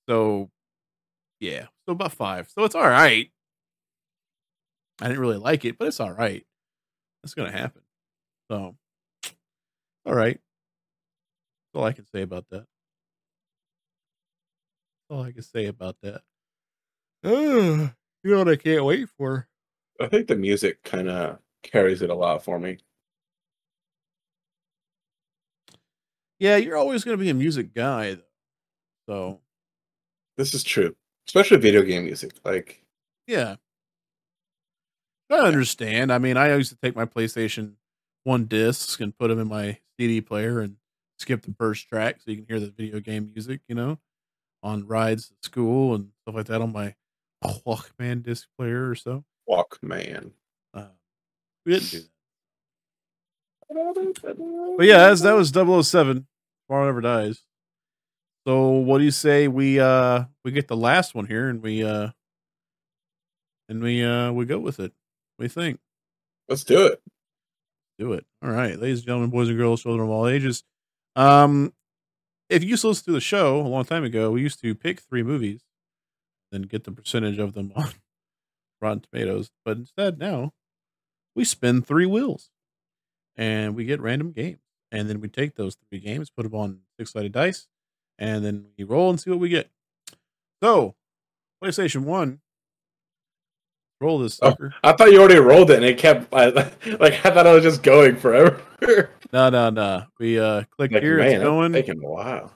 so yeah, so about five. So it's all right. I didn't really like it, but it's all right. That's gonna happen. So, all right. That's all I can say about that. That's all I can say about that. Uh, you know what I can't wait for? I think the music kind of carries it a lot for me. Yeah, you're always gonna be a music guy, though. So This is true, especially video game music. Like, Yeah. I understand. I mean, I used to take my PlayStation 1 discs and put them in my CD player and skip the first track so you can hear the video game music, you know, on rides to school and stuff like that on my Walkman disc player or so. Walkman. Uh, we didn't do that. But yeah, that's, that was 007. Tomorrow Never Dies. So what do you say we uh we get the last one here and we uh and we uh we go with it. What do you think? Let's do it. Do it. All right, ladies and gentlemen, boys and girls, children of all ages. Um if you used to listen to the show a long time ago, we used to pick three movies, then get the percentage of them on Rotten Tomatoes. But instead now we spin three wheels and we get random games. And then we take those three games, put them on six sided dice, and then we roll and see what we get. So, PlayStation 1, roll this Oh. sucker. I thought you already rolled it, and it kept I, like I thought I was just going forever. No, no, no. We uh click like, here, man, it's going, taking a while.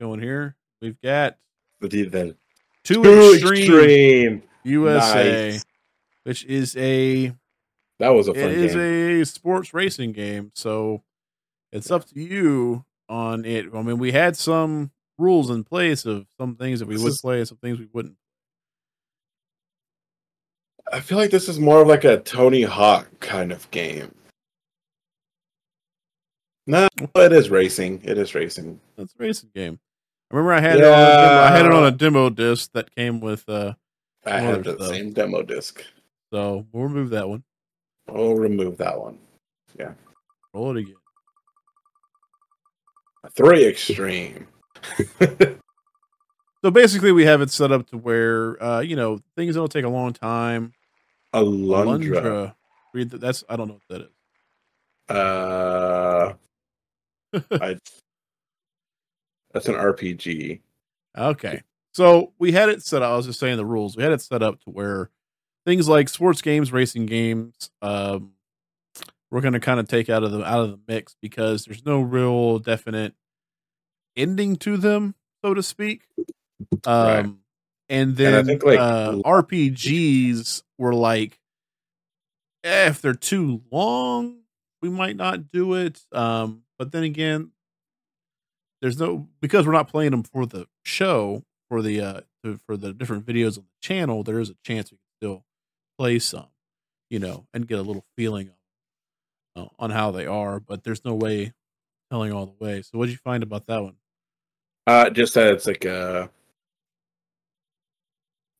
going here. We've got the- the two, extreme, extreme. USA, Nice. which is a That was a it fun is a sports racing game. So it's up to you on it. I mean, we had some rules in place of some things that we This would is- play and some things we wouldn't. I feel like this is more of like a Tony Hawk kind of game. No, it is racing. It is racing. That's a racing game. I remember I had it on a demo, I had it on a demo disc that came with uh I other the stuff. same demo disc. so we'll remove that one. We'll remove that one. Yeah. Roll it again. Three extreme. So basically we have it set up to where uh, you know, things don't take a long time. Alundra. Read that that's I don't know what that is. Uh, I, that's an RPG. Okay. So we had it set up. I was just saying the rules. We had it set up to where things like sports games, racing games, um, we're going to kind of take out of the out of the mix because there's no real definite ending to them, so to speak. Um, Right. and And I then think, like, uh, RPGs were like, eh, if they're too long, we might not do it. Um, but then again, there's no because we're not playing them for the show for the uh for the different videos on the channel. There is a chance we can still play some, you know, and get a little feeling uh, on how they are. But there's no way telling all the way. So what did you find about that one? Uh, just that it's like a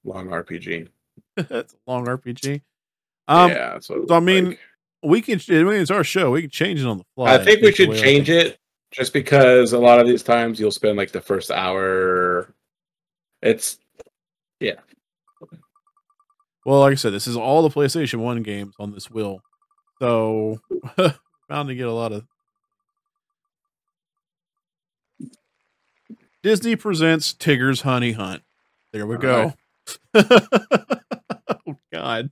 long RPG. it's a long RPG. Um, yeah, it so I mean, like. we can. I mean, it's our show. We can change it on the fly. I think we should change it just because a lot of these times you'll spend like the first hour. It's yeah. Well, like I said, this is all the PlayStation One games on this wheel, so bound to get a lot of. Disney presents Tigger's Honey Hunt. There we All go. oh God!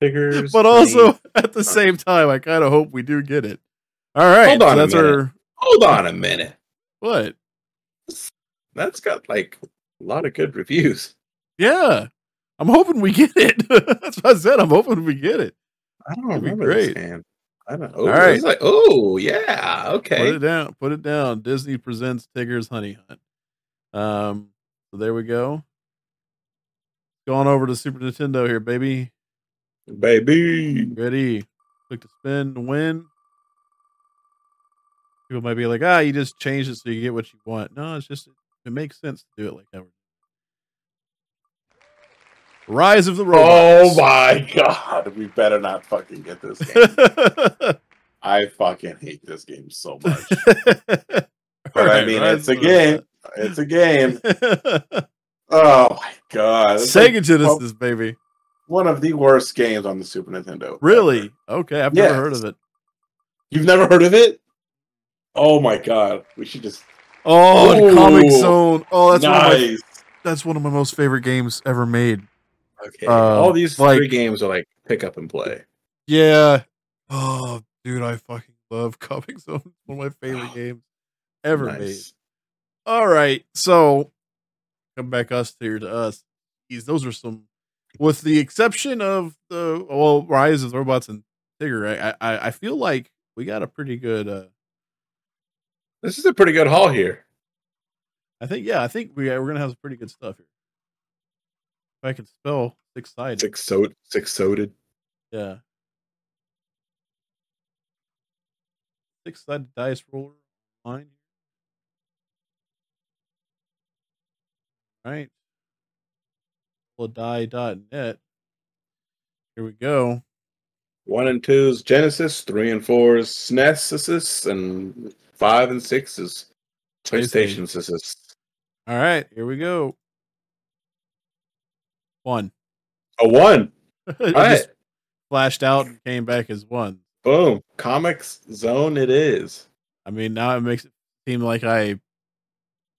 figures. but also at the same time, I kind of hope we do get it. All right, Hold on so a that's minute. our hold on a minute. what? That's got like a lot of good reviews. Yeah, I'm hoping we get it. that's what I said. I'm hoping we get it. I don't That'd be remember this great. I don't. Oh, All right. it's like oh yeah, okay. Put it down. Put it down. Disney presents Tigger's Honey Hunt. Um, so there we go. Going over to Super Nintendo here, baby. Baby. Ready? Click to spin to win. People might be like, ah, you just changed it so you get what you want. No, it's just it makes sense to do it like that. Rise of the oh Robots. Oh my god, we better not fucking get this game. I fucking hate this game so much. but I mean, it's a game. It's a game. Oh my god. It's Sega like Genesis, baby. one of the worst games on the Super Nintendo. Really? ever. Okay, I've never heard of it. You've never heard of it? Oh my god. We should just Oh, Comix Zone. Oh, that's one of my nice. that's one of my most favorite games ever made. Okay. Uh, All these like- three games are like pick up and play. Yeah. Oh, dude, I fucking love Comix Zone. One of my favorite Oh, games ever made. All right, so come back us here to us. These those are some, with the exception of the well, Rise of the Robots and Tigger. I I, I feel like we got a pretty good. uh This is a pretty good haul here. I think yeah, I think we we're gonna have some pretty good stuff here. If I can spell six sided, Six so six soded. yeah. Six sided dice roller line. Right. die.net. Here we go. One and two's Genesis, three and four's SNES, and five and six is PlayStation Systems. All right, here we go. One. A one. it right. just flashed out and came back as one. Boom. Comix Zone it is. I mean, now it makes it seem like I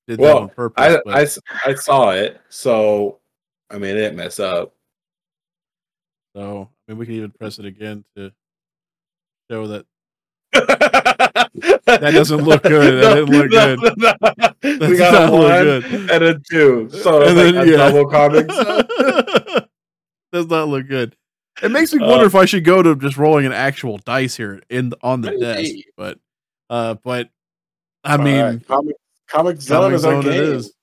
did that on purpose. I, but I, I saw it, so I mean, it didn't mess up. so I mean, we can even press it again to show that. That doesn't look good. That didn't look good. we That's got a one good. and a two. So And then, like a yeah. double Comix Zone. Does not look good. It makes me wonder Uh, if I should go to just rolling an actual dice here in on the desk. But, uh, but I mean, right, comic, Comix Zone Comic is Zone it is.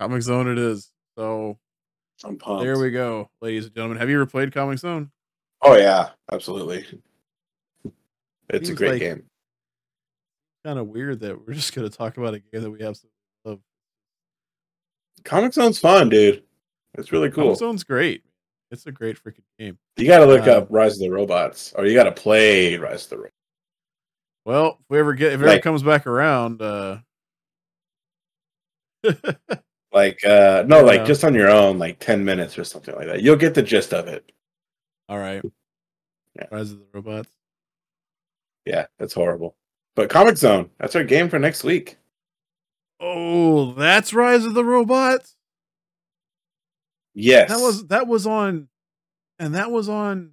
Comix Zone it is. So I'm pumped. there we go, ladies and gentlemen. Have you ever played Comix Zone? Oh yeah, absolutely. It's a great like- game. Kind of weird that we're just going to talk about a game that we have. some love. Comix Zone's fun, dude. It's really cool. Comix Zone's great. It's a great freaking game. You got to look Uh, up Rise of the Robots, or you got to play Rise of the Robots. Well, if we ever get if it ever comes back around, uh Like, uh no, like just on your own, like ten minutes or something like that. You'll get the gist of it. all right. Yeah. Rise of the Robots. Yeah, that's horrible. But Comix Zone, that's our game for next week. Oh, that's Rise of the Robots. Yes, That was that was on, and that was on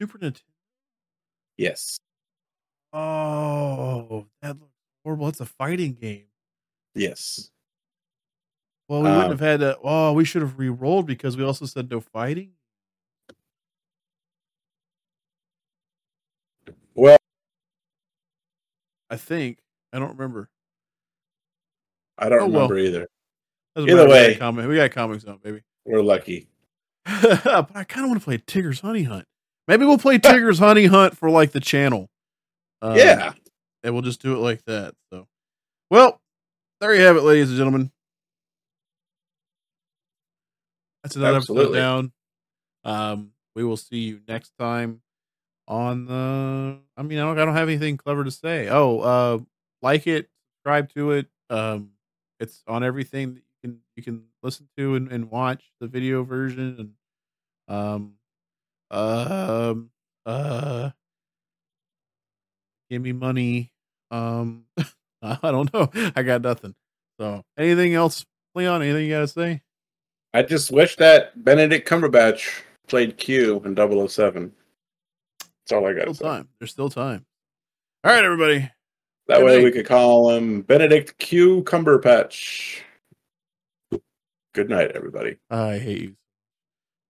Super Nintendo. yes, Oh, that looks horrible. It's a fighting game. yes. Well, we wouldn't Um, have had to. Oh, we should have re-rolled because we also said no fighting. Well, I think I don't remember. I don't Oh, well. remember either. Doesn't Either we got way. we got Comix Zone, baby. We're lucky. but I kind of want to play Tigger's Honey Hunt. Maybe we'll play Tigger's Honey Hunt for like the channel. Um, yeah. and we'll just do it like that. So, well, there you have it, ladies and gentlemen. That's another episode down. Um, we will see you next time on the. I mean, I don't, I don't have anything clever to say. Oh, uh, like it, subscribe to it. Um, it's on everything that you can you can listen to and, and watch the video version and um um uh give me money um i don't know i got nothing so anything else leon anything you gotta say I just wish that Benedict Cumberbatch played Q in 007. That's all I got still say. time there's still time all right everybody That Good way night. we could call him Benedict Q Cumberpatch. Good night, everybody. i hate you